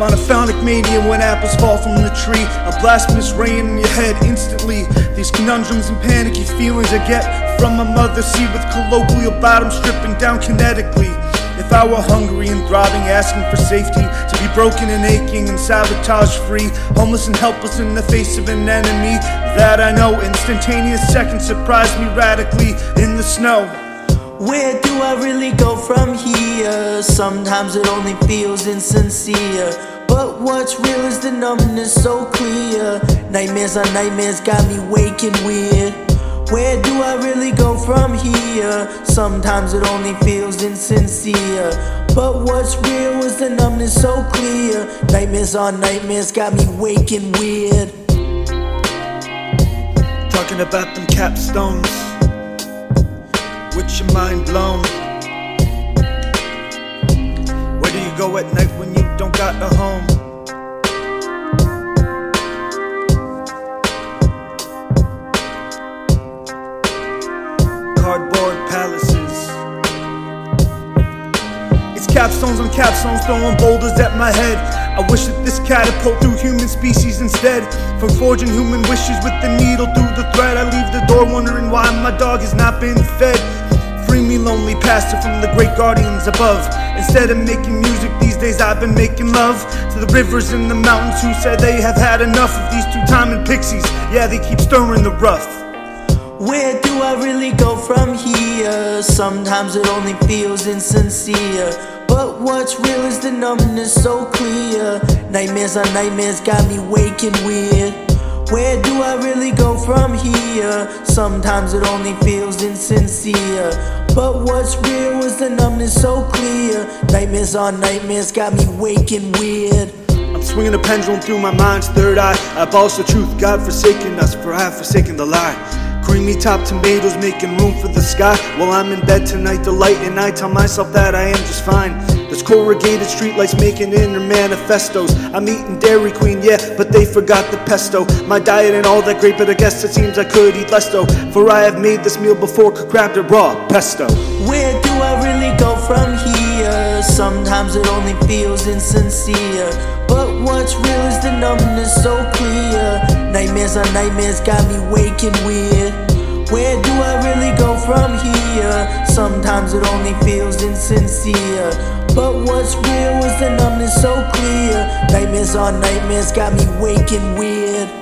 Monophonic mania when apples fall from the tree. A blasphemous rain in your head instantly. These conundrums and panicky feelings I get from my mother. See with colloquial bottoms stripping down kinetically. If I were hungry and throbbing, asking for safety, to be broken and aching and sabotage free, homeless and helpless in the face of an enemy that I know, instantaneous seconds surprise me radically in the snow. Where do I really go from here? Sometimes it only feels insincere. But what's real is the numbness so clear. Nightmares on nightmares got me waking weird. Where do I really go from here? Sometimes it only feels insincere. But what's real is the numbness so clear. Nightmares on nightmares got me waking weird. Talking about them capstones, with your mind blown. Where do you go at night when you don't got a home? Cardboard palaces. It's capstones on capstones throwing boulders at my head. I wish that this catapult through human species instead. From forging human wishes with the needle through the thread, I leave the door wondering why my dog has not been fed. Lonely pastor, from the great guardians above. Instead of making music these days, I've been making love to the rivers and the mountains who said they have had enough of these two timing pixies. Yeah, they keep stirring the rough. Where do I really go from here? Sometimes it only feels insincere. But what's real is the numbness so clear. Nightmares on nightmares got me waking weird. Where do I really go from here? Sometimes it only feels insincere. But what's real is the numbness so clear. Nightmares on nightmares got me waking weird. I'm swinging a pendulum through my mind's third eye. I balls the truth, God forsaken us, for I have forsaken the lie. Creamy top tomatoes making room for the sky. While I'm in bed tonight, the light, and I tell myself that I am just fine. There's corrugated streetlights making inner manifestos. I'm eating Dairy Queen, yeah, but they forgot the pesto. My diet ain't all that great, but I guess it seems I could eat less though. For I have made this meal before, grab it raw pesto. Where do I really go from here? Sometimes it only feels insincere. But what's real is the numbness so clear. Nightmares on nightmares got me waking weird. Where do I really go from here? Sometimes it only feels insincere. But what's real is the numbness so clear. Nightmares on nightmares got me waking weird.